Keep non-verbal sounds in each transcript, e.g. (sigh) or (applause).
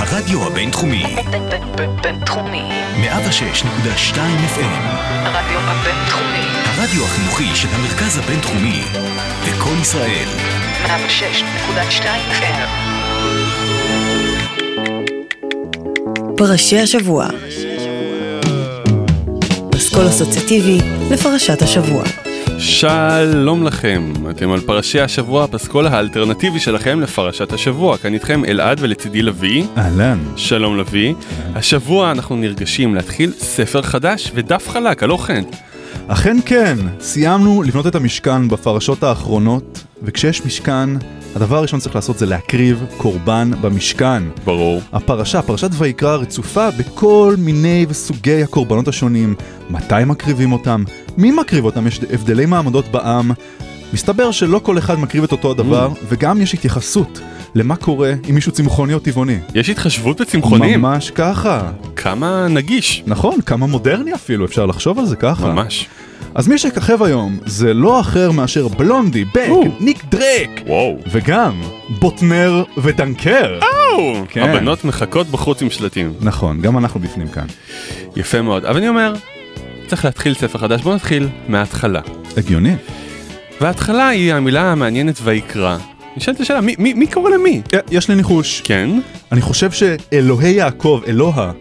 הרדיו הבינתחומי, בינתחומי. 106.2 FM, הרדיו הבינתחומי. הרדיו החינוכי של המרכז הבינתחומי, לקום ישראל, 106.2 FM. פרשי השבוע. פסקול אסוציאטיבי לפרשת השבוע. שלום לכם, אתם על פרשי השבוע, הפסקול האלטרנטיבי שלכם לפרשת השבוע. כאן איתכם אלעד ולצידי לביא. אהלן. שלום לביא. השבוע אנחנו נרגשים להתחיל ספר חדש ודף חלק, הלא כן? אכן כן, סיימנו לבנות את המשכן בפרשות האחרונות, וכשיש משכן, הדבר הראשון שצריך לעשות זה להקריב קורבן במשכן. ברור. הפרשה, פרשת ויקרא, רצופה בכל מיני וסוגי הקורבנות השונים. מתי מקריבים אותם? מי מקריב אותם? יש הבדלי מעמדות בעם. מסתבר שלא כל אחד מקריב את אותו הדבר, Mm. וגם יש התייחסות למה קורה עם מישהו צמחוני או טבעוני. יש התחשבות בצמחונים? ממש ככה. כמה נגיש. נכון, כמה מודרני אפילו, אפשר לחשוב על זה ככה. ממש. אז מי שככב היום זה לא אחר מאשר בלונדי, בק. ניק דרק, וואו. וגם בוטנר ודנקר. וואו. כן. הבנות מחכות בחוץ עם שלטים. נכון, גם אנחנו בפנים כאן. יפה מאוד. אבל אני אומר, צריך להתחיל ספר חדש, בואו נתחיל מההתחלה. הגיוני. וההתחלה היא המילה המעניינת ויקרא. נשאלת השאלה, מי, מי, מי קורא למי? יש לי ניחוש. כן? אני חושב שאלוהי יעקב, אלוה,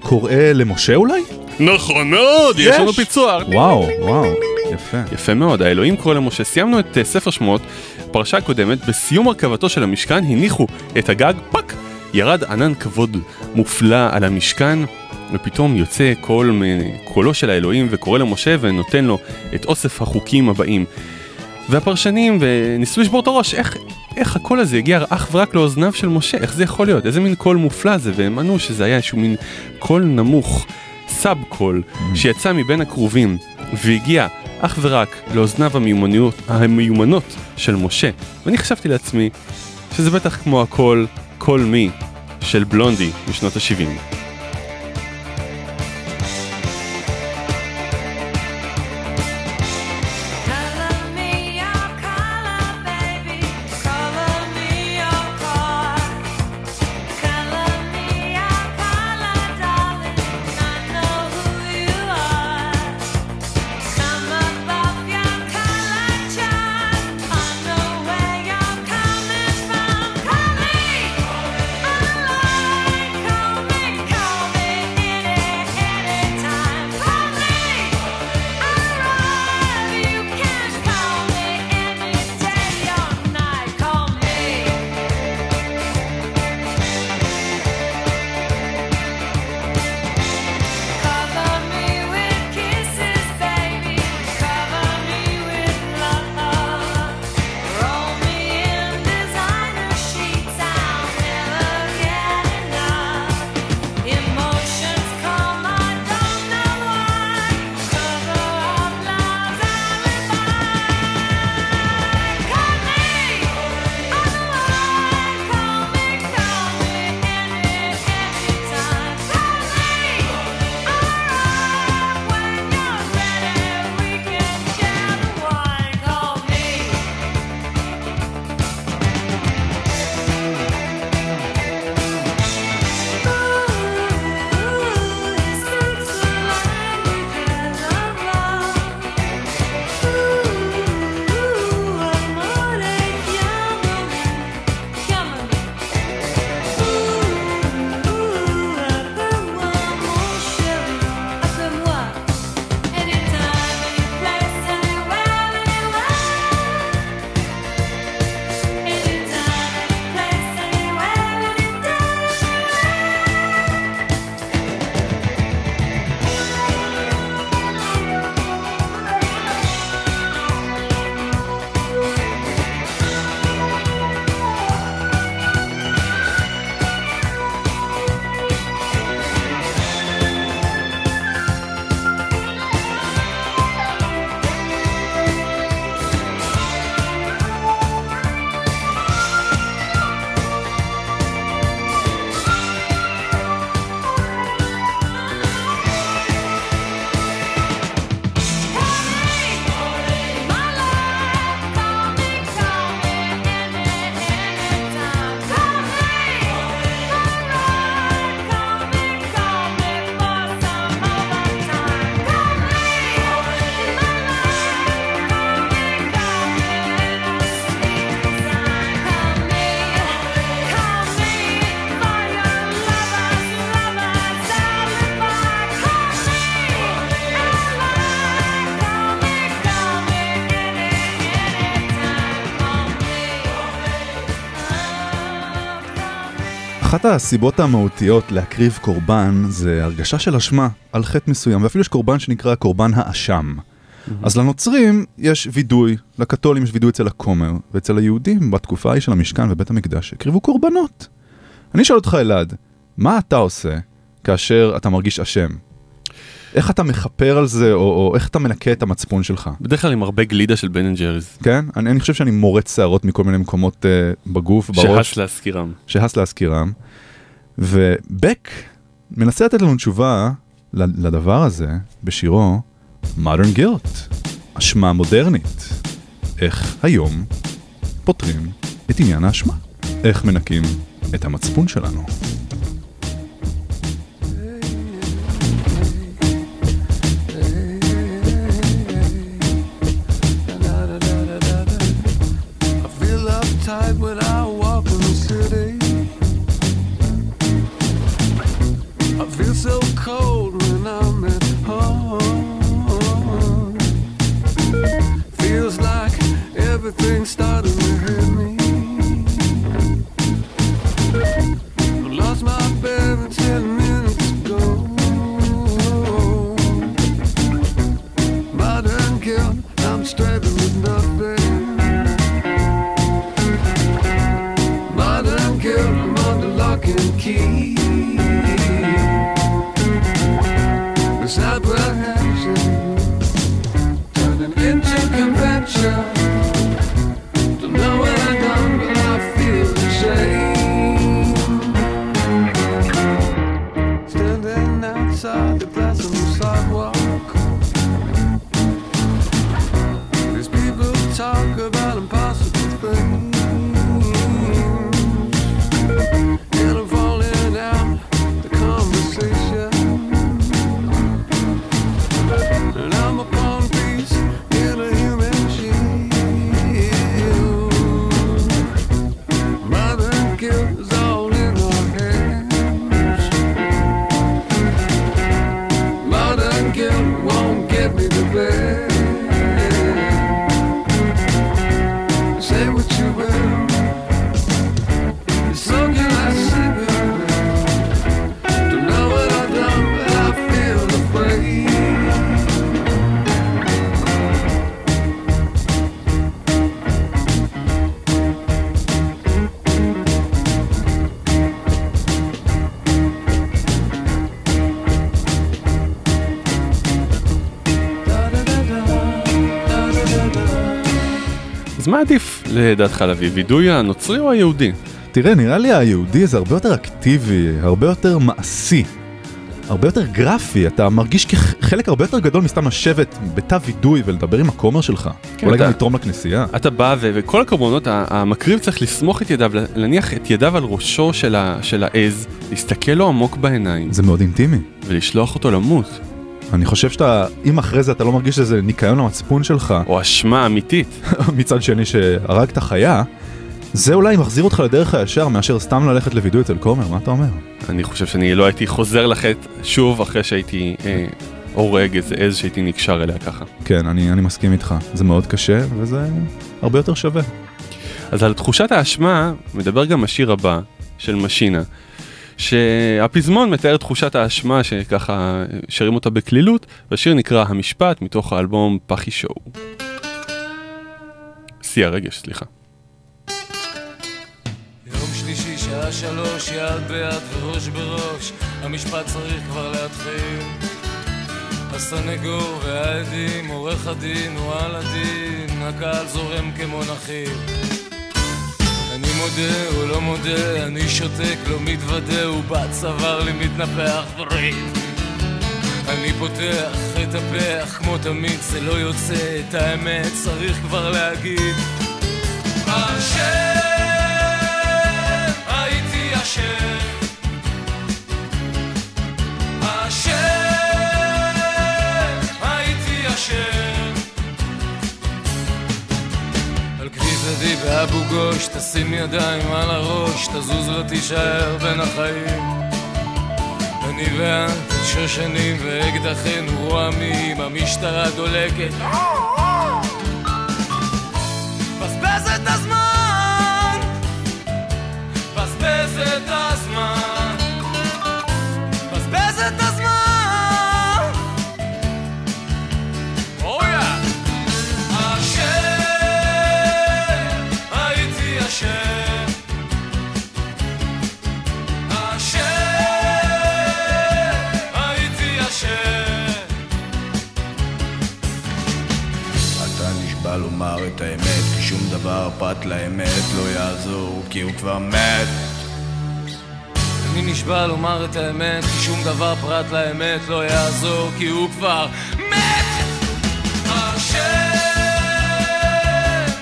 קורא למשה אולי? נכון מאוד, יש. לנו פיצוח. וואו, וואו, יפה. יפה מאוד, האלוהים קורא למשה. סיימנו את uh, ספר שמות, פרשה קודמת, בסיום הרכבתו של המשכן הניחו את הגג, פאק! ירד ענן כבוד מופלא על המשכן, ופתאום יוצא קול מקולו של האלוהים וקורא למשה ונותן לו את אוסף החוקים הבאים. והפרשנים וניסו לשבור את הראש, איך, איך הקול הזה הגיע אך ורק לאוזניו של משה, איך זה יכול להיות, איזה מין קול מופלא זה, והם ענו שזה היה איזשהו מין קול נמוך, sub קול, שיצא מבין הכרובים, והגיע אך ורק לאוזניו המיומנות של משה. ואני חשבתי לעצמי, שזה בטח כמו הקול, Call Me, של Blondie משנות ה-70. הסיבות המהותיות להקריב קורבן זה הרגשה של אשמה על חטא מסוים, ואפילו יש קורבן שנקרא קורבן האשם. אז לנוצרים יש וידוי, לקתולים יש וידוי אצל הכומר, ואצל היהודים בתקופה ההיא של המשכן ובית המקדש הקריבו קורבנות. אני שואל אותך אלעד, מה אתה עושה כאשר אתה מרגיש אשם? איך אתה מכפר על זה, או, או איך אתה מנקה את המצפון שלך? בדרך כלל עם הרבה גלידה של Ben and Jerry's. כן? אני, אני חושב שאני מורט שערות מכל מיני מקומות uh, בגוף, בראש. שהס להזכירם. שהס להזכירם. ובק מנסה לתת לנו תשובה לדבר הזה בשירו Modern Guilt, אשמה מודרנית. איך היום פותרים את עניין האשמה? איך מנקים את המצפון שלנו? Lost my parents telling me. לדעתך להביא, וידוי הנוצרי או היהודי? תראה, נראה לי היהודי זה הרבה יותר אקטיבי, הרבה יותר מעשי, הרבה יותר גרפי, אתה מרגיש כחלק הרבה יותר גדול מסתם לשבת בתא וידוי ולדבר עם הכומר שלך. כן, אולי אתה- גם לתרום לכנסייה. אתה בא ו- וכל הקורבנות, המקריב צריך לסמוך את ידיו, להניח את ידיו על ראשו של, ה- של העז, להסתכל לו עמוק בעיניים זה מאוד אינטימי. ולשלוח אותו למות, אני חושב שאתה, אם אחרי זה אתה לא מרגיש שזה ניקיון למצפון שלך, או אשמה אמיתית. (laughs) מצד שני שהרגת חיה, זה אולי מחזיר אותך לדרך הישר מאשר סתם ללכת לוידוי אצל כומר, מה אתה אומר? אני חושב שאני לא הייתי חוזר לחטא שוב אחרי שהייתי אה, הורג איזה עז שהייתי נקשר אליה ככה. כן, אני, אני מסכים איתך, זה מאוד קשה וזה הרבה יותר שווה. אז על תחושת האשמה מדבר גם השיר הבא של משינה, שהפזמון מתאר תחושת האשמה שככה שרים אותה בקלילות, והשיר נקרא המשפט מתוך האלבום פחי שואו. שיא הרגש, סליחה. שעה שלוש, יד ביד וראש בראש, המשפט צריך כבר להתחיל. הסנגור והעדים, עורך הדין הוא על הדין, הקהל זורם כמו נחיל. מודה או לא מודה, אני שותק, לא מתוודה, הוא בצוואר לי מתנפח וריב. אני פותח את הפה, כמו תמיד זה לא יוצא, את האמת צריך כבר להגיד. אשם, הייתי אשם. אשם, הייתי אשם. דדי באבו גוש, תשים ידיים על הראש, תזוז ותישאר בין החיים. אני ואת שושנים ואקדחים רועמים, המשטרה דולקת. פת לאמת לא יעזור כי הוא כבר מת אני נשבע לומר את האמת, כי שום דבר פרט לאמת לא יעזור, כי הוא כבר מת! אשם,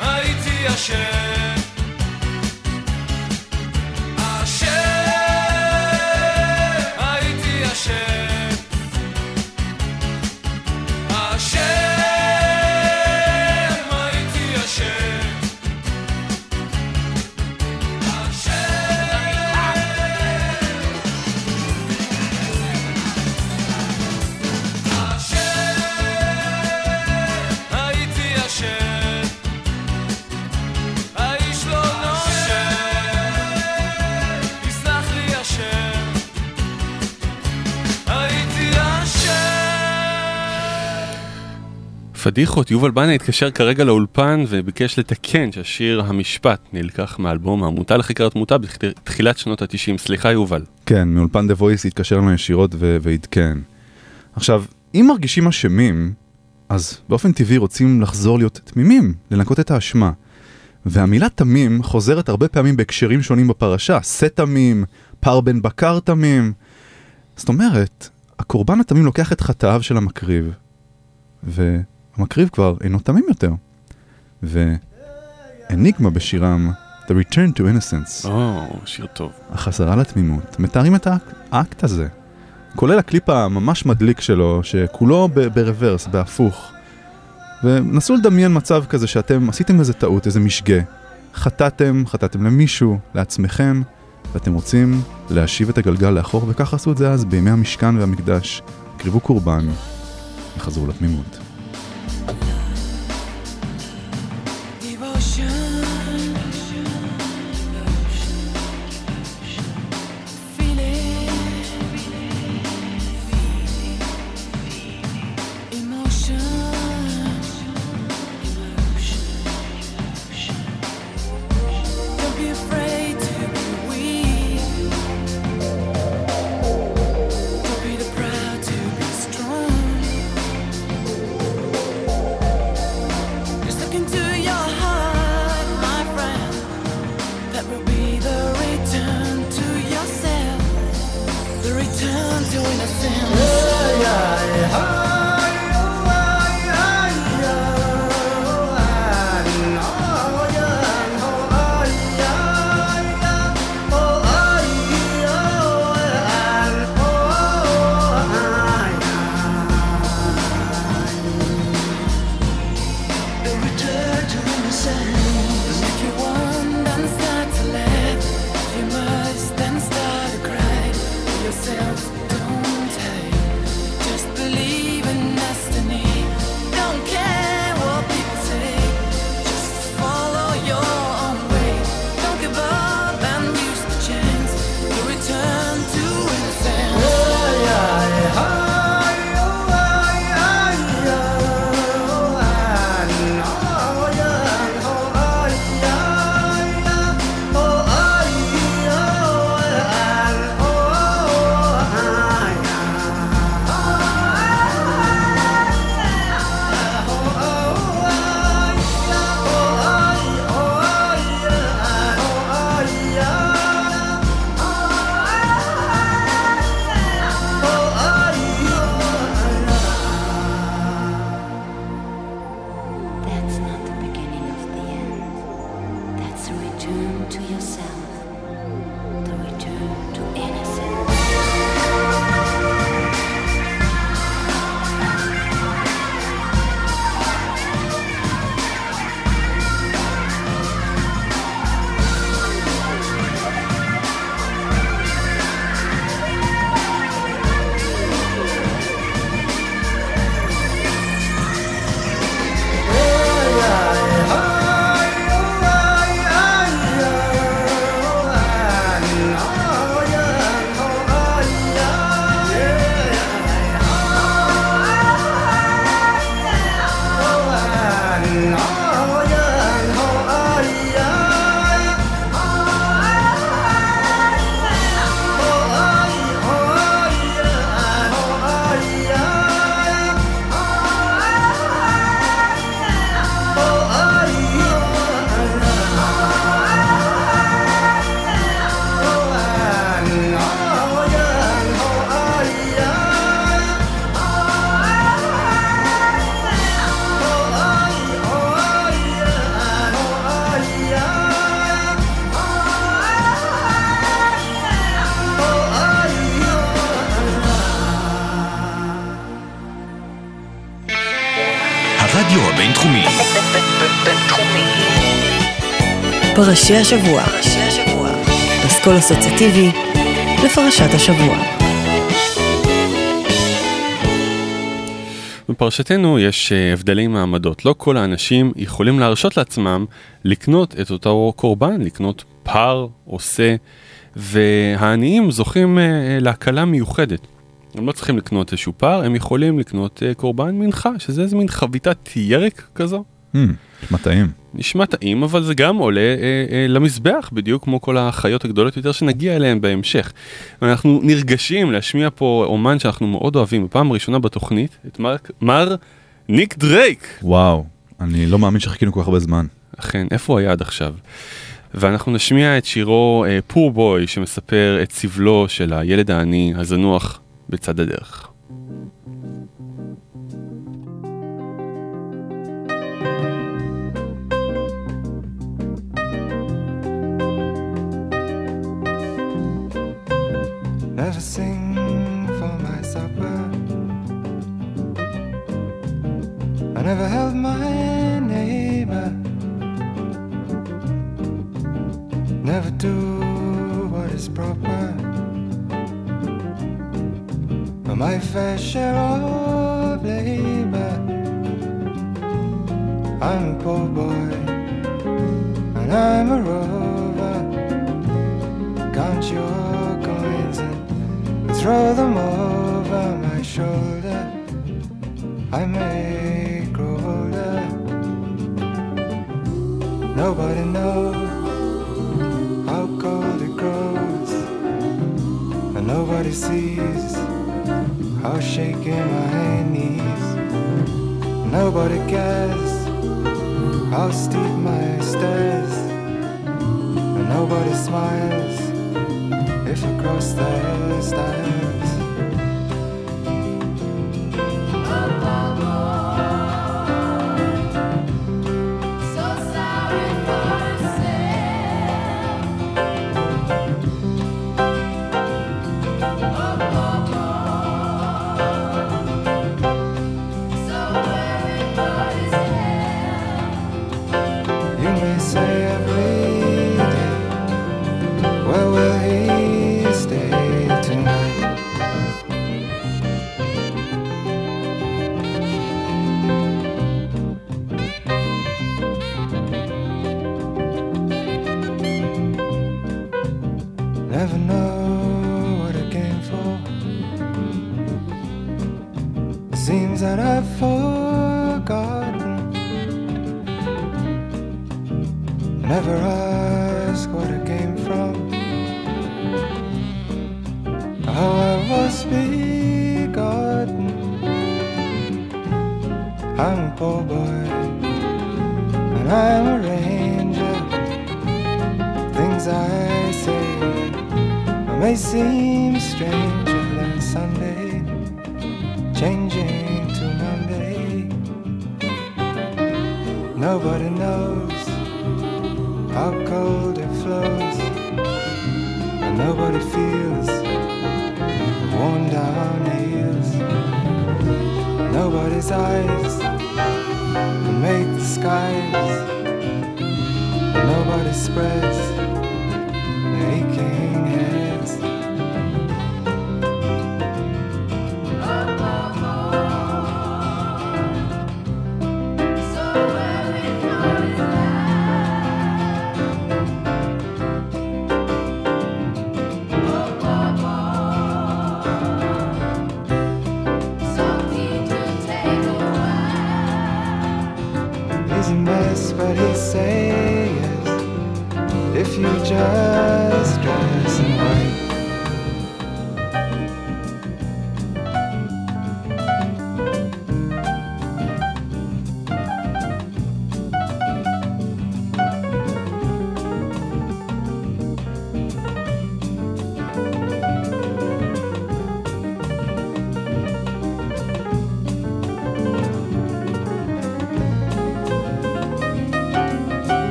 הייתי אשם. פדיחות, יובל בנה התקשר כרגע לאולפן וביקש לתקן שהשיר המשפט נלקח מאלבום העמותה לחקר תמותה בתחילת שנות ה-90. סליחה יובל. כן, מאולפן דה וויס התקשר אלינו ישירות ו- ועדכן. עכשיו, אם מרגישים אשמים, אז באופן טבעי רוצים לחזור להיות תמימים, לנקות את האשמה. והמילה תמים חוזרת הרבה פעמים בהקשרים שונים בפרשה, שא תמים, פר בן בקר תמים. זאת אומרת, הקורבן התמים לוקח את חטאיו של המקריב, והמקריב כבר אינו תמים יותר. ואניגמה בשירם, The Return to Innocence, או, שיר טוב. החזרה לתמימות, מתארים את האק- האקט הזה. כולל הקליפ הממש מדליק שלו, שכולו ב- ברוורס, בהפוך. ונסו לדמיין מצב כזה שאתם עשיתם איזה טעות, איזה משגה. חטאתם, חטאתם למישהו, לעצמכם, ואתם רוצים להשיב את הגלגל לאחור, וככה עשו את זה אז בימי המשכן והמקדש. הקריבו קורבן, וחזרו לתמימות. love. פרשי השבוע. פסקול אסוציאטיבי לפרשת השבוע. בפרשתנו יש אה, הבדלי מעמדות. לא כל האנשים יכולים להרשות לעצמם לקנות את אותו קורבן, לקנות פר או שא, והעניים זוכים אה, אה, להקלה מיוחדת. הם לא צריכים לקנות איזשהו פר, הם יכולים לקנות קורבן מנחה, שזה איזה מין חביתת ירק כזו. Hmm, נשמע טעים. נשמע טעים, אבל זה גם עולה אה, אה, למזבח, בדיוק כמו כל החיות הגדולות יותר שנגיע אליהן בהמשך. אנחנו נרגשים להשמיע פה אומן שאנחנו מאוד אוהבים, בפעם הראשונה בתוכנית, את מר, מר ניק דרייק. וואו, אני לא מאמין שחיכינו כל כך הרבה זמן. אכן, איפה הוא היה עד עכשיו? ואנחנו נשמיע את שירו פור בוי, שמספר את סבלו של הילד העני הזנוח בצד הדרך. Sing for my supper. I never held my neighbor. Never do what is proper. My fair share of labor. I'm a poor boy, and I'm a rover. Coins and throw them over my shoulder. I may grow older. Nobody knows how cold it grows, and nobody sees how shaky my knees. Nobody cares how steep my stairs, and nobody smiles if you cross the stairs.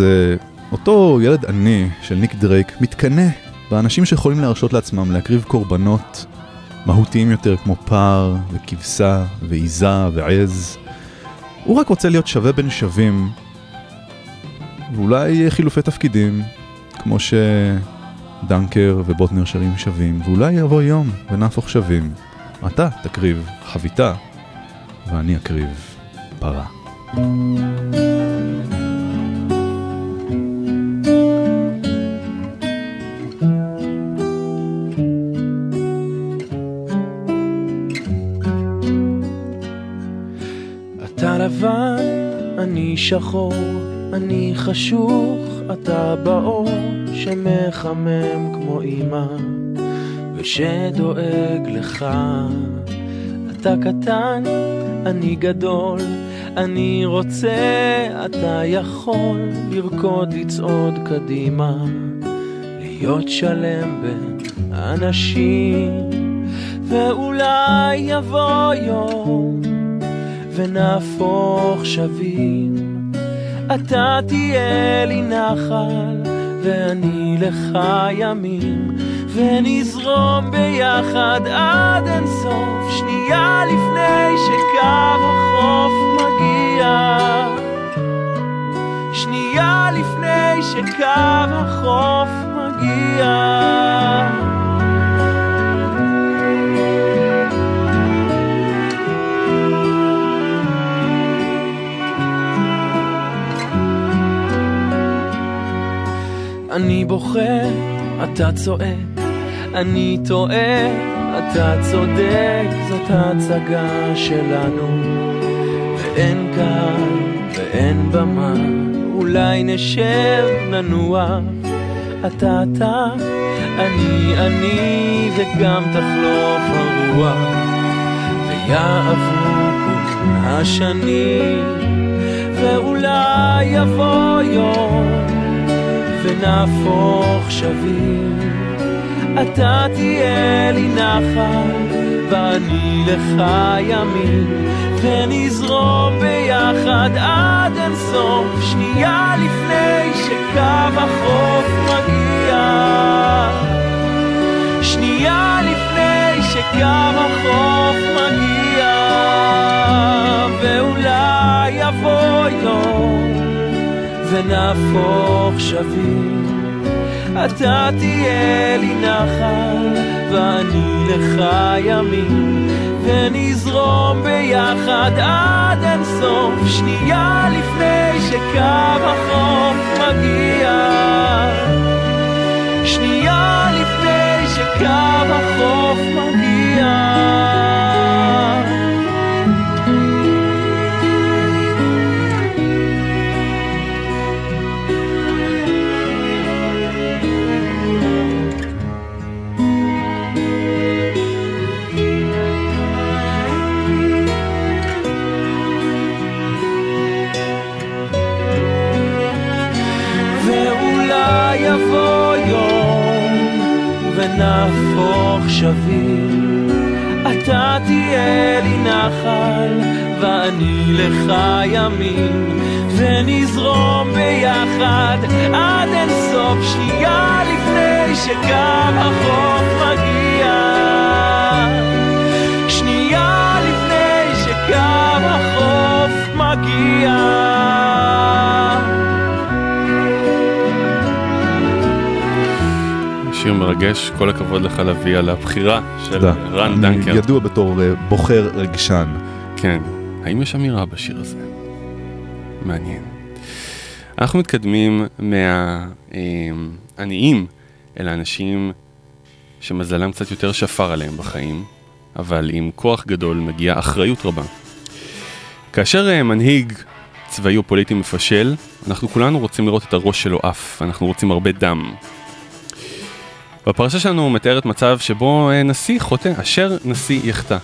אז uh, אותו ילד עני של ניק דרייק מתקנא באנשים שיכולים להרשות לעצמם להקריב קורבנות מהותיים יותר כמו פר וכבשה ועיזה ועז. הוא רק רוצה להיות שווה בין שווים, ואולי חילופי תפקידים, כמו שדנקר ובוטנר שרים שווים, ואולי יבוא יום ונהפוך שווים. אתה תקריב חביתה, ואני אקריב פרה. אתה שחור, אני חשוך, אתה באור שמחמם כמו אמא ושדואג לך. אתה קטן, אני גדול, אני רוצה, אתה יכול לרקוד, לצעוד קדימה, להיות שלם בין אנשים, ואולי יבוא יום ונהפוך שווים. אתה תהיה לי נחל, ואני לך ימים, ונזרום ביחד עד אין סוף, שנייה לפני שקו החוף מגיע. שנייה לפני שקו החוף מגיע. אני בוכה, אתה צועק, אני טועה, אתה צודק, זאת ההצגה שלנו. ואין קהל ואין במה, אולי נשב, ננוח. אתה אתה, אני אני, וגם תחלוף הרוח. ויעברו כל השנים, ואולי יבוא יום. ונהפוך שווים. אתה תהיה לי נחל, ואני לך ימים, ונזרום ביחד עד אין סוף, שנייה לפני שקו החוף מגיע. שנייה לפני שקו החוף מגיע, ואולי יבוא יום. ונהפוך שווים. אתה תהיה לי נחל, ואני לך ימים, ונזרום ביחד עד אין סוף, שנייה לפני שקו החוף מגיע. שנייה לפני שקו החוף מגיע. ונהפוך שווים. אתה תהיה לי נחל ואני לך ימים, ונזרום ביחד עד אין סוף שנייה לפני שקו החוף מגיע. מרגש, כל הכבוד לך לביא על הבחירה של. רן דנקר. ידוע בתור אה, בוחר רגשן. כן. האם יש אמירה בשיר הזה? מעניין. אנחנו מתקדמים מהעניים אל האנשים שמזלם קצת יותר שפר עליהם בחיים, אבל עם כוח גדול מגיעה אחריות רבה. כאשר אה, מנהיג צבאי או פוליטי מפשל, אנחנו כולנו רוצים לראות את הראש שלו עף, אנחנו רוצים הרבה דם. בפרשה שלנו מתארת מצב שבו אה, נשיא חוטא, אשר נשיא יחטא.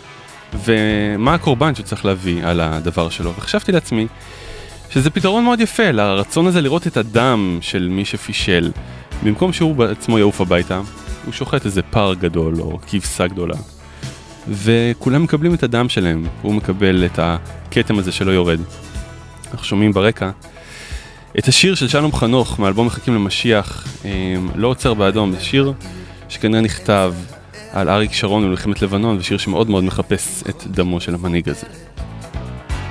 ומה הקורבן שצריך להביא על הדבר שלו. וחשבתי לעצמי שזה פתרון מאוד יפה לרצון הזה לראות את הדם של מי שפישל. במקום שהוא בעצמו יעוף הביתה, הוא שוחט איזה פר גדול או כבשה גדולה. וכולם מקבלים את הדם שלהם, הוא מקבל את הכתם הזה שלא יורד. אנחנו שומעים ברקע את השיר של שלום חנוך מאלבום מחכים למשיח, אה, לא עוצר באדום, זה שיר שכנראה נכתב על אריק שרון במלחמת לבנון, ושיר שמאוד מאוד מחפש את דמו של המנהיג הזה.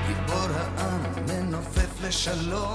גיבור העם מנופף לשלום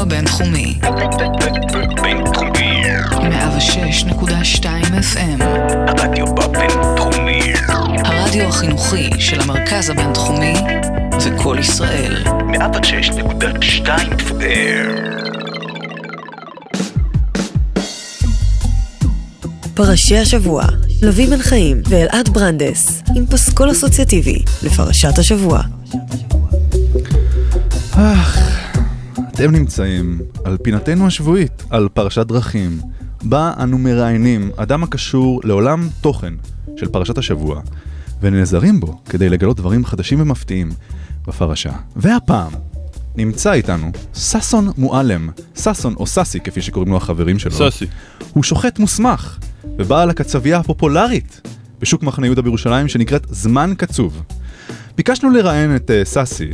הרדיו הבינתחומי. בינתחומי. 106.2 FM. הרדיו הבינתחומי. הרדיו החינוכי של המרכז הבינתחומי וקול ישראל. 106.2 FM. פרשי השבוע, לוי בן חיים ואלעד ברנדס, עם פסקול אסוציאטיבי לפרשת השבוע. אתם נמצאים על פינתנו השבועית, על פרשת דרכים, בה אנו מראיינים אדם הקשור לעולם תוכן של פרשת השבוע, ונעזרים בו כדי לגלות דברים חדשים ומפתיעים בפרשה. והפעם נמצא איתנו ששון מועלם, ששון או ססי כפי שקוראים לו החברים שלו. ססי. הוא שוחט מוסמך, ובעל הקצבייה הפופולרית בשוק מחנה יהודה בירושלים שנקראת זמן קצוב. ביקשנו לראיין את uh, ססי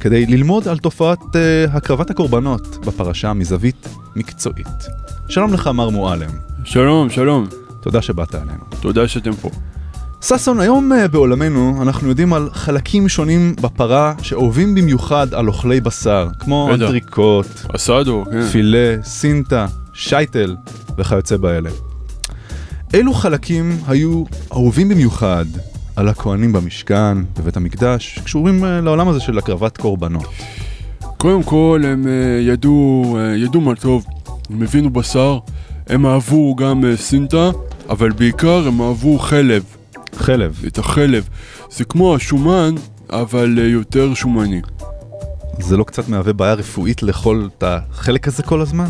כדי ללמוד על תופעת uh, הקרבת הקורבנות בפרשה מזווית מקצועית. שלום לך מר מועלם. שלום, שלום. תודה שבאת אלינו. תודה שאתם פה. ששון, היום אה, בעולמנו אנחנו יודעים על חלקים שונים בפרה שאהובים במיוחד על אוכלי בשר, כמו. אנטריקוט, אסדו, כן. פילה, סינטה, שייטל וכיוצא באלה. אילו חלקים היו אהובים במיוחד על הכהנים במשכן, בבית המקדש, קשורים אה, לעולם הזה של הקרבת קורבנות? קודם כל הם אה, ידעו, אה, ידעו מה טוב, הם הבינו בשר, הם אהבו גם סינטה, אבל בעיקר הם אהבו חלב. חלב. את החלב. זה כמו השומן, אבל יותר שומני. זה לא קצת מהווה בעיה רפואית לאכול את החלק הזה כל הזמן?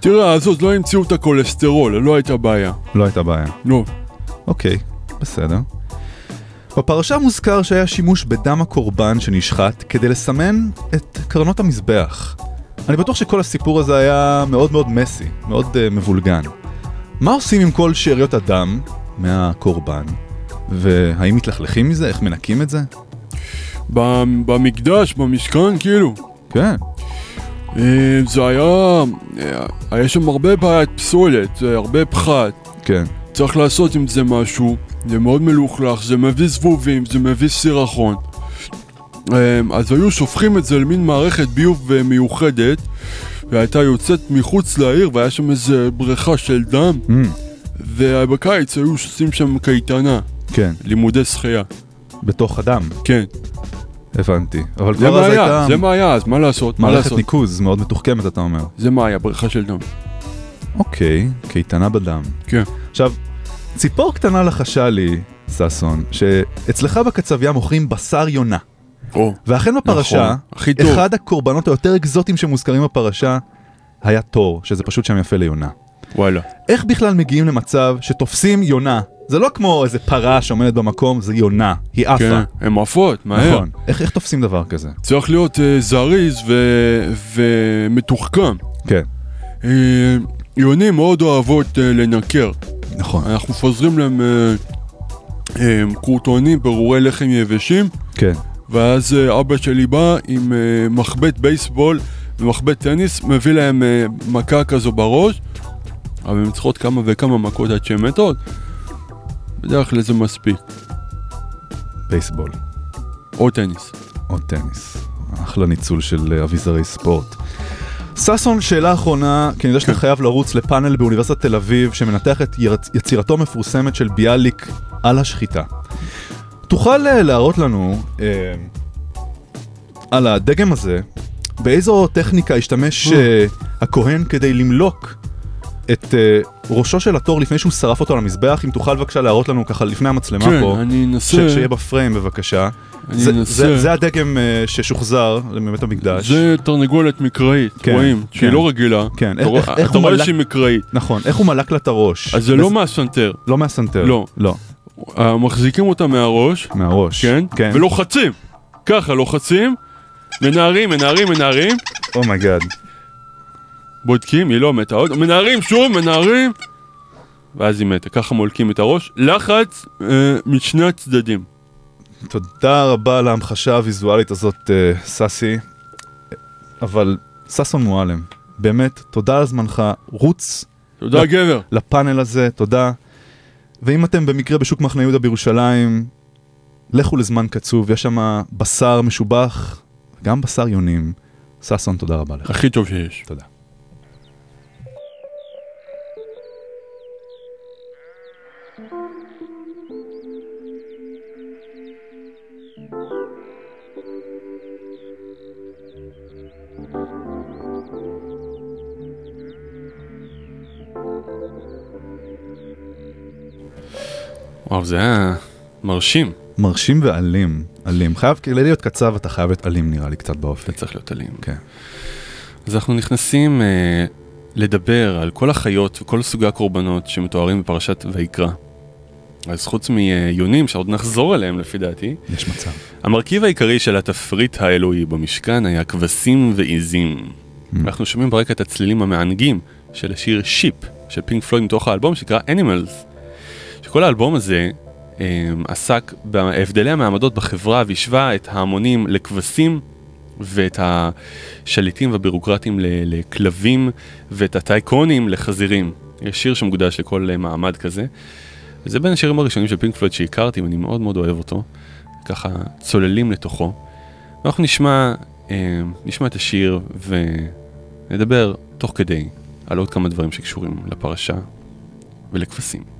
תראה, אז עוד לא המציאו את הכולסטרול, לא הייתה בעיה. לא הייתה בעיה. לא. אוקיי, בסדר. בפרשה מוזכר שהיה שימוש בדם הקורבן שנשחט כדי לסמן את קרנות המזבח. אני בטוח שכל הסיפור הזה היה מאוד מאוד מסי, מאוד uh, מבולגן. מה עושים עם כל שאריות הדם מהקורבן? והאם מתלכלכים מזה? איך מנקים את זה? במקדש, במשכן, כאילו. כן. אה, זה היה... אה, היה שם הרבה בעיית פסולת, הרבה פחת. כן. צריך לעשות עם זה משהו, זה מאוד מלוכלך, זה מביא זבובים, זה מביא סירחון. אה, אז היו שופכים את זה למין מערכת ביוב אה, מיוחדת, והייתה יוצאת מחוץ לעיר, והיה שם איזה בריכה של דם, Mm, ובקיץ היו עושים שם קייטנה, כן, לימודי שחייה. בתוך הדם. כן. הבנתי. אבל כבר אז היה, הייתה זה מה היה, אז מה לעשות, מה מערכת לעשות? ניקוז מאוד מתוחכמת, אתה אומר. זה מה היה, בריכה של דם. אוקיי, קייטנה בדם. כן. עכשיו, ציפור קטנה לחשה לי, ששון, שאצלך בקצבייה מוכרים בשר יונה. או, ואכן בפרשה, נכון. אחד הקורבנות היותר אקזוטיים שמוזכרים בפרשה היה תור, שזה פשוט שם יפה ליונה. וואלה. איך בכלל מגיעים למצב שתופסים יונה? זה לא כמו איזה פרה שעומדת במקום, זה יונה, היא עפה. כן, הן עפות, מהר. נכון. איך, איך תופסים דבר כזה? צריך להיות אה, זריז ו- ומתוחכם. כן. אה, יונים מאוד אוהבות אה, לנקר. נכון. אנחנו מפזרים להם אה, אה, קורטונים, ברורי לחם יבשים, כן. ואז אה, אבא שלי בא עם מחבט בייסבול ומחבט טניס, מביא להם מכה כזו בראש, אבל הן צריכות כמה וכמה מכות עד שהן מתות. בדרך כלל זה מספיק. בייסבול. או טניס. או טניס. אחלה ניצול של אביזרי ספורט. ששון, שאלה אחרונה, כי אני יודע שאתה חייב לרוץ לפאנל באוניברסיטת תל אביב שמנתח את יצירתו המפורסמת של ביאליק על השחיטה. תוכל אה, להראות לנו אה, על הדגם הזה, באיזו טכניקה השתמש אה, הכהן כדי למלוק את אה, ראשו של התור לפני שהוא שרף אותו על המזבח, אם תוכל בבקשה להראות לנו ככה לפני המצלמה כן, פה, אני אנסה. שיהיה בפריים בבקשה. אני זה, אנסה. זה, זה הדגם אה, ששוחזר לבית המקדש. זה תרנגולת מקראית, כן, רואים, כן. שהיא לא רגילה. כן, אתה רואה- איך- איך אתה רואה מלק- שהיא מקראית. נכון, איך הוא מלק לה את הראש? אז זה בס- לא מהסנטר. לא מהסנטר. לא. לא. אה, מחזיקים אותה מהראש, מהראש. כן, כן. ולוחצים. ככה, לוחצים, מנערים, מנערים, מנערים, oh my god. בודקים, היא לא מתה עוד, מנערים שוב, מנערים, ואז היא מתה. ככה מולקים את הראש. לחץ אה, משני הצדדים. תודה רבה על ההמחשה הוויזואלית הזאת, אה, ססי. אבל ששון מועלם, באמת, תודה על זמנך. רוץ. תודה, לפ- גבר. לפאנל הזה, תודה. ואם אתם במקרה בשוק מחנה יהודה בירושלים, לכו לזמן קצוב, יש שם בשר משובח, גם בשר יונים. ששון, תודה רבה לך. הכי טוב שיש. תודה. וואו, זה היה מרשים. מרשים ואלים, אלים. חייב, כדי להיות קצב אתה חייב להיות אלים נראה לי קצת באופי. אתה צריך להיות אלים. כן. אז אנחנו נכנסים אה, לדבר על כל החיות וכל סוגי הקורבנות שמתוארים בפרשת ויקרא. אז חוץ מיונים, שעוד נחזור אליהם לפי דעתי, יש מצב. המרכיב העיקרי של התפריט האלוהי במשכן היה כבשים ועיזים. אנחנו שומעים ברקע את הצלילים המענגים של השיר שיפ של פינק פלויד מתוך האלבום שנקרא Animals. שכל האלבום הזה אה, עסק בהבדלי המעמדות בחברה והשווה את ההמונים לכבשים ואת השליטים והבירוקרטים לכלבים ואת הטייקונים לחזירים. יש שיר שמוקדש לכל מעמד כזה. וזה בין השירים הראשונים של פינק פלויד שהכרתי ואני מאוד מאוד אוהב אותו. ככה צוללים לתוכו. ואנחנו נשמע, אה, נשמע את השיר ונדבר תוך כדי על עוד כמה דברים שקשורים לפרשה ולכבשים.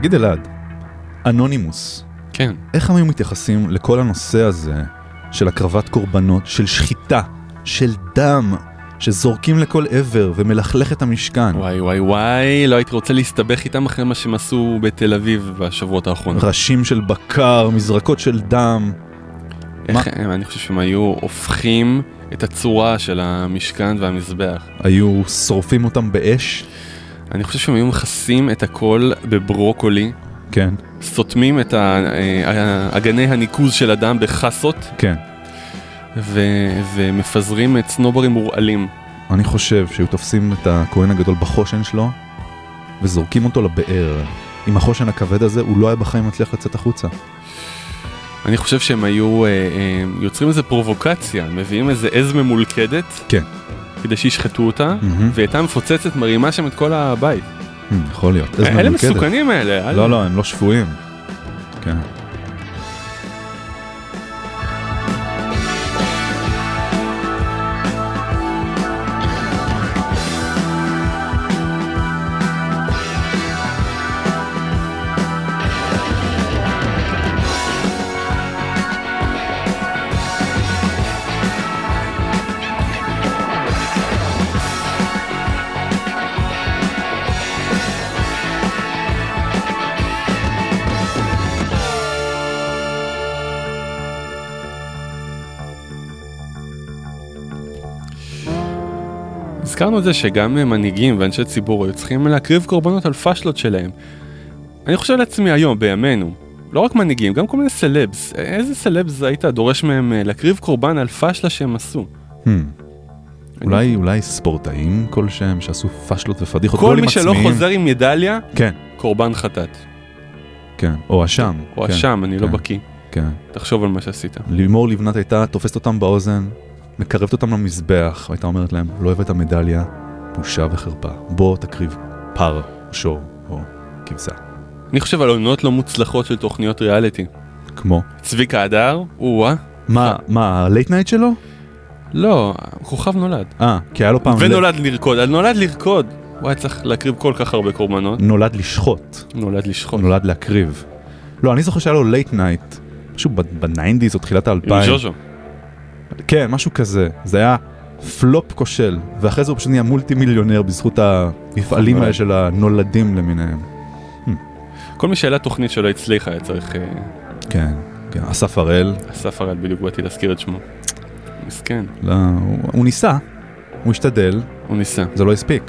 תגיד אלעד, אנונימוס, כן. איך הם היו מתייחסים לכל הנושא הזה של הקרבת קורבנות, של שחיטה, של דם, שזורקים לכל עבר ומלכלך את המשכן? וואי וואי וואי, לא הייתי רוצה להסתבך איתם אחרי מה שהם עשו בתל אביב בשבועות האחרונים. ראשים של בקר, מזרקות של דם. איך הם, אני חושב שהם היו הופכים את הצורה של המשכן והמזבח. היו שורפים אותם באש? אני חושב שהם היו מכסים את הכל בברוקולי. כן. סותמים את אה, אגני הניקוז של הדם בחסות. כן. ו- ומפזרים את צנוברים מורעלים. אני חושב שהיו תופסים את הכהן הגדול בחושן שלו וזורקים אותו לבאר. עם החושן הכבד הזה הוא לא היה בחיים מצליח לצאת החוצה. אני חושב שהם היו אה, אה, יוצרים איזה פרובוקציה, מביאים איזה עז ממולכדת. כן. כדי שישחטו אותה. והיא הייתה מפוצצת, מרימה שם את כל הבית. יכול להיות. אלה. מסוכנים האלה. אל- לא, לא, הם לא שפויים. כן. הזכרנו את זה שגם מנהיגים ואנשי ציבור היו צריכים להקריב קורבנות על פאשלות שלהם. אני חושב לעצמי היום, בימינו, לא רק מנהיגים, גם כל מיני סלבס. איזה סלבס היית דורש מהם אה, להקריב קורבן על פאשלה שהם עשו? Hmm. אולי, אולי ספורטאים כלשהם שעשו פאשלות ופדיחות, כל מי שלא. חוזר עם מדליה, כן. קורבן חטאת. כן, או אשם. או כן, אשם, אני לא כן, בקיא. כן. תחשוב על מה שעשית. לימור לבנת הייתה תופסת אותם באוזן, מקרבת אותם למזבח, והייתה אומרת להם, לא הבאת את המדליה, בושה וחרפה. בוא תקריב פר, שור, או כבשה. אני חושב על עונות לא מוצלחות של תוכניות ריאליטי. כמו? צביקה הדר, או-אה. מה, מה, ה late night שלו? לא, כוכב נולד. אה, כי היה לו פעם... ונולד לרקוד, על נולד לרקוד. הוא היה צריך להקריב כל כך הרבה קורבנות. נולד לשחוט. נולד לשחוט. נולד להקריב. לא, אני זוכר שהיה לו late night, משהו ב nineties או תחילת האלפיים. עם ז'וז'ו. כן, משהו כזה. זה היה פלופ כושל, ואחרי זה הוא פשוט נהיה מולטי מיליונר בזכות המפעלים האלה של הנולדים למיניהם. כל מי שהעלה תוכנית שלא הצליחה היה צריך... אה, כן, כן, אסף הראל. אסף הראל, בדיוק באתי להזכיר את שמו. מסכן. לא, הוא, הוא ניסה, הוא השתדל. הוא ניסה. זה לא הספיק.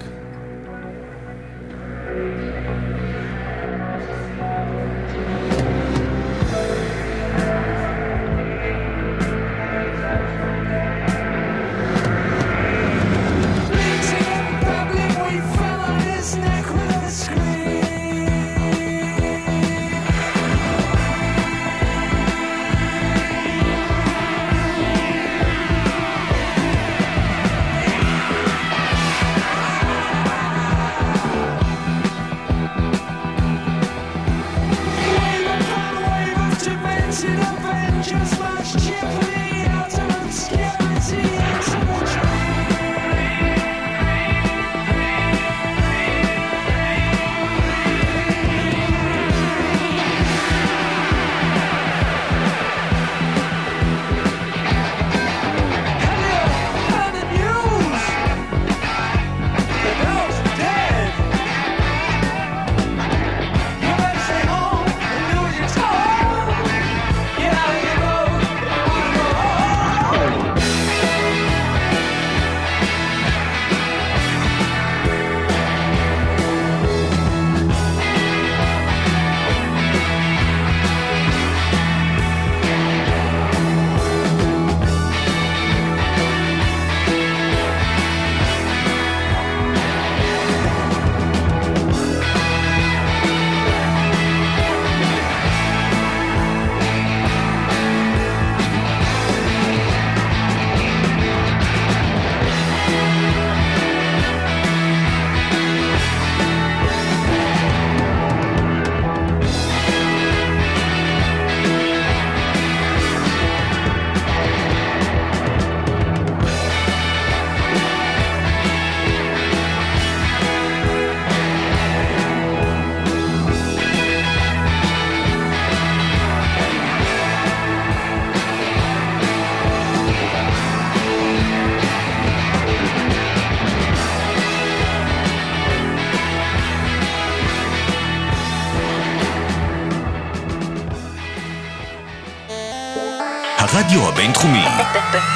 הרדיו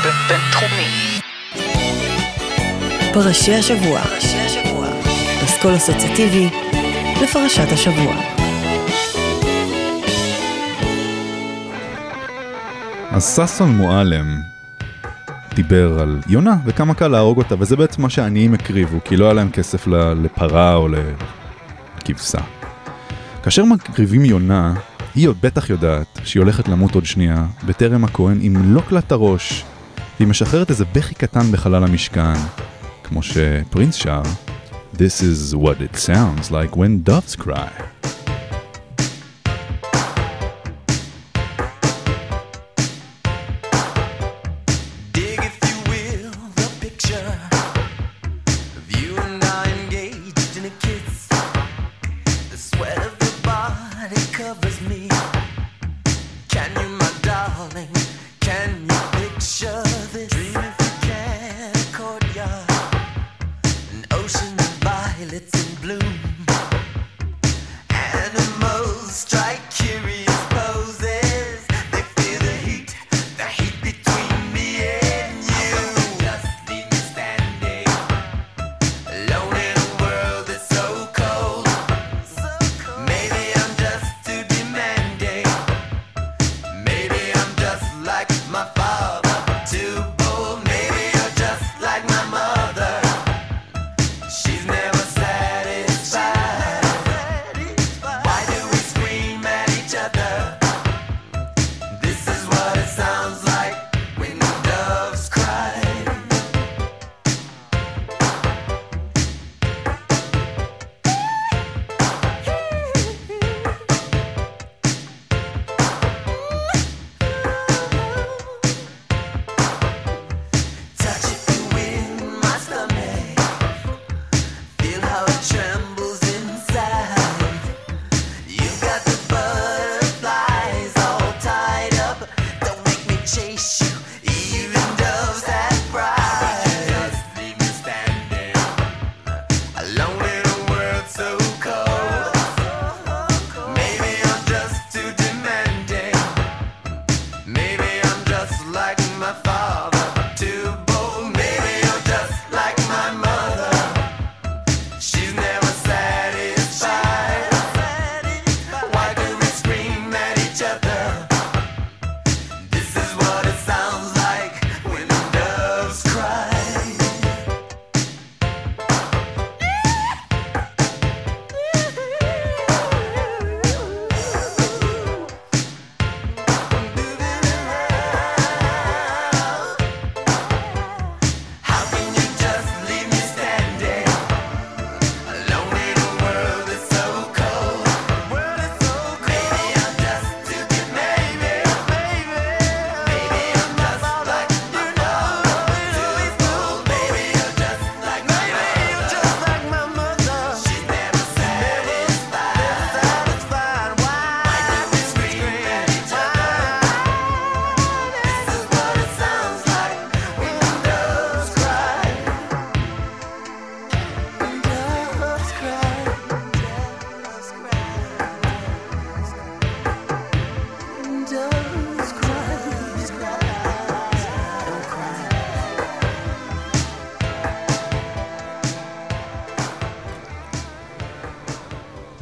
הבינתחומי. בינתחומי. פרשי השבוע. פסקול אסוציאטיבי לפרשת השבוע. אז ששון מועלם דיבר על יונה וכמה קל להרוג אותה, וזה בעצם מה שהעניים הקריבו, כי לא היה להם כסף לפרה או לכבשה. כאשר מקריבים יונה, היא עוד בטח יודעת שהיא הולכת למות עוד שנייה, בטרם הכהן ימלוק לה את הראש, והיא משחררת איזה בכי קטן בחלל המשכן, כמו שפרינס שר, This is what it sounds like when doves cry.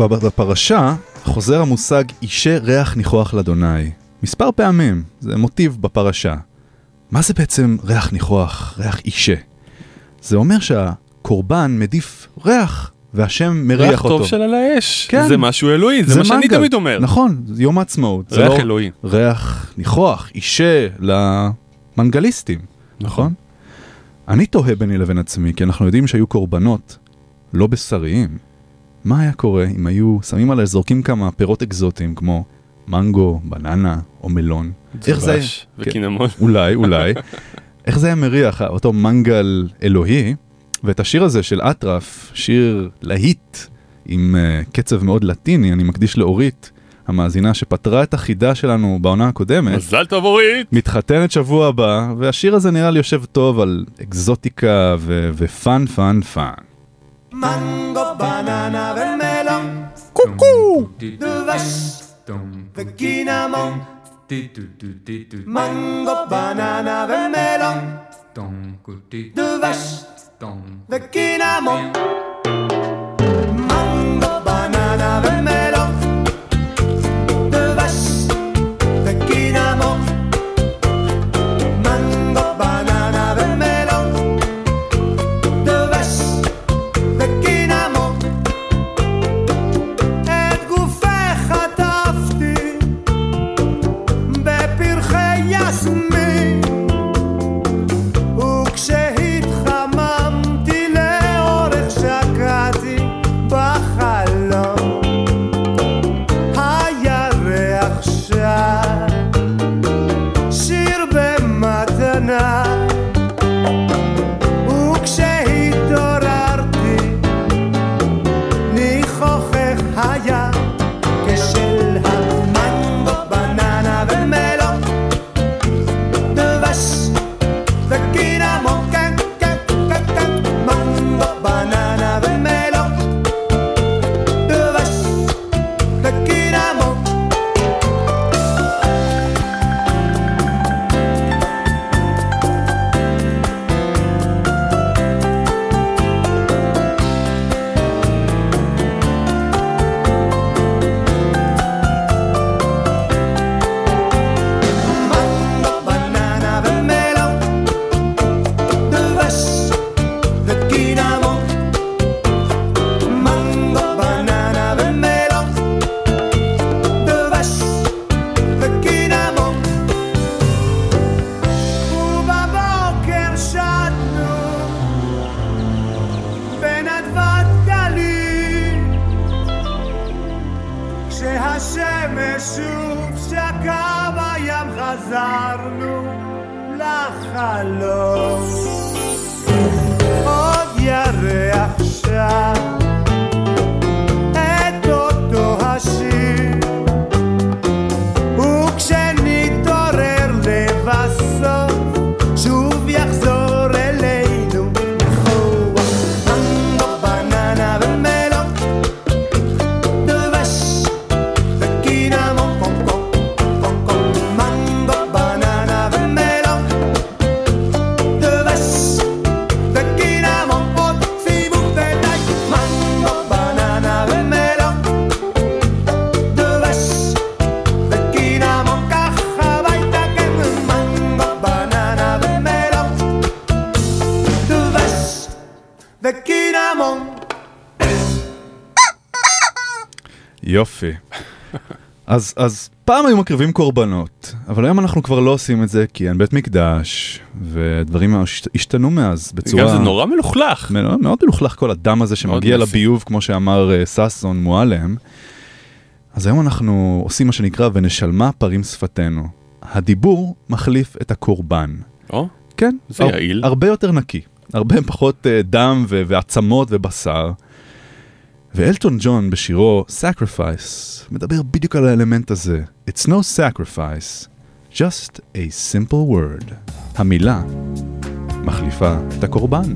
בפרשה חוזר המושג אישה ריח ניחוח לאדוני. מספר פעמים, זה מוטיב בפרשה. מה זה בעצם ריח ניחוח, ריח אישה? זה אומר שהקורבן מדיף ריח, והשם מריח ריח אותו. טוב של על האש. כן. זה משהו אלוהי, זה מה שאני מנגל. תמיד אומר. נכון, זה יום העצמאות. זה ריח לא אלוהי. ריח ניחוח, אישה למנגליסטים, נכון? אני תוהה ביני לבין עצמי, כי אנחנו יודעים שהיו קורבנות לא בשריים. מה היה קורה אם היו שמים עליהם, זורקים כמה פירות אקזוטיים כמו מנגו, בננה או מלון? איך זה- דבש כן, וקינמון. (laughs) אולי, אולי. איך זה היה מריח, אותו מנגל אלוהי, ואת השיר הזה של אטרף, שיר להיט עם uh, קצב מאוד לטיני, אני מקדיש לאורית, המאזינה שפתרה את החידה שלנו בעונה הקודמת. מזל טוב אורית! מתחתנת שבוע הבא, והשיר הזה נראה לי יושב טוב על אקזוטיקה ופאן פאן פאן. מנגו, בננה ומלון. קוקו! דבש וקינמון. מנגו, בננה ומלון. דבש וקינמון. מנגו, אז, אז פעם היו מקריבים קורבנות, אבל היום אנחנו כבר לא עושים את זה כי אין בית מקדש, ודברים הש- השתנו מאז בצורה... גם זה נורא מלוכלך. מאוד, מאוד מלוכלך כל הדם הזה שמגיע. לביוב, כמו שאמר אה, ששון מועלם. אז היום אנחנו עושים מה שנקרא ונשלמה פרים שפתנו. הדיבור מחליף את הקורבן. או, כן, זה הר- יעיל. הרבה יותר נקי, הרבה פחות אה, דם ו- ועצמות ובשר. ואלטון ג'ון בשירו Sacrifice מדבר בדיוק על האלמנט הזה. It's no sacrifice, just a simple word. המילה מחליפה את הקורבן.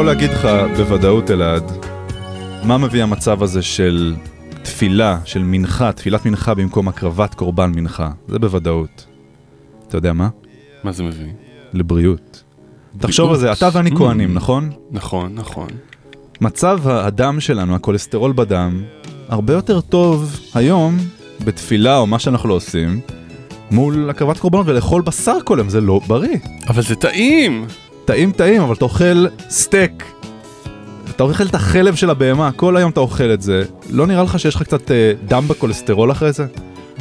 יכול להגיד לך בוודאות אלעד, מה מביא המצב הזה של תפילה, של מנחה, תפילת מנחה במקום הקרבת קורבן מנחה? זה בוודאות. אתה יודע מה? מה זה מביא? לבריאות. תחשוב על זה, אתה ואני Mm. כהנים, נכון? נכון, נכון. מצב הדם שלנו, הכולסטרול בדם, הרבה יותר טוב היום בתפילה או מה שאנחנו לא עושים, מול הקרבת קורבנות ולאכול בשר כל יום, זה לא בריא. אבל זה טעים! טעים טעים, אבל אתה אוכל סטייק. אתה אוכל את החלב של הבהמה, כל היום אתה אוכל את זה. לא נראה לך שיש לך קצת אה, דם בכולסטרול אחרי זה?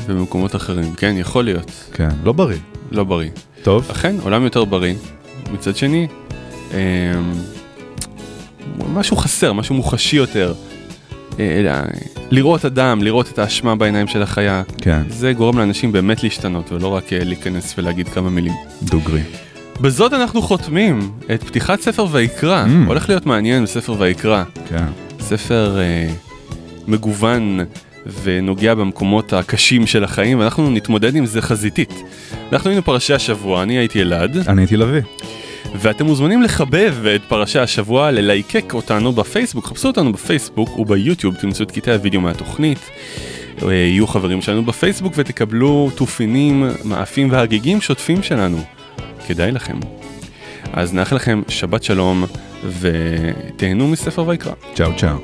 במקומות אחרים, כן, יכול להיות. כן, לא בריא. לא בריא. טוב. אכן, עולם יותר בריא. מצד שני, אמ, משהו חסר, משהו מוחשי יותר. אה, לראות אדם, לראות את האשמה בעיניים של החיה, כן. זה גורם לאנשים באמת להשתנות ולא רק אה, להיכנס ולהגיד כמה מילים. דוגרי. בזאת אנחנו חותמים את פתיחת ספר ויקרא. Mm. הולך להיות מעניין בספר ויקרא. כן. ספר אה, מגוון ונוגע במקומות הקשים של החיים, ואנחנו נתמודד עם זה חזיתית. אנחנו היינו פרשי השבוע, אני הייתי אלעד. אני הייתי לביא. ואתם מוזמנים לחבב את פרשי השבוע, ללייקק אותנו בפייסבוק, חפשו אותנו בפייסבוק וביוטיוב, תמצאו את קטעי הוידאו מהתוכנית. אה, יהיו חברים שלנו בפייסבוק ותקבלו תופינים, מאפים והגיגים שוטפים שלנו. כדאי לכם. אז נאחל לכם שבת שלום ותהנו מספר ויקרא. צ'או צ'או.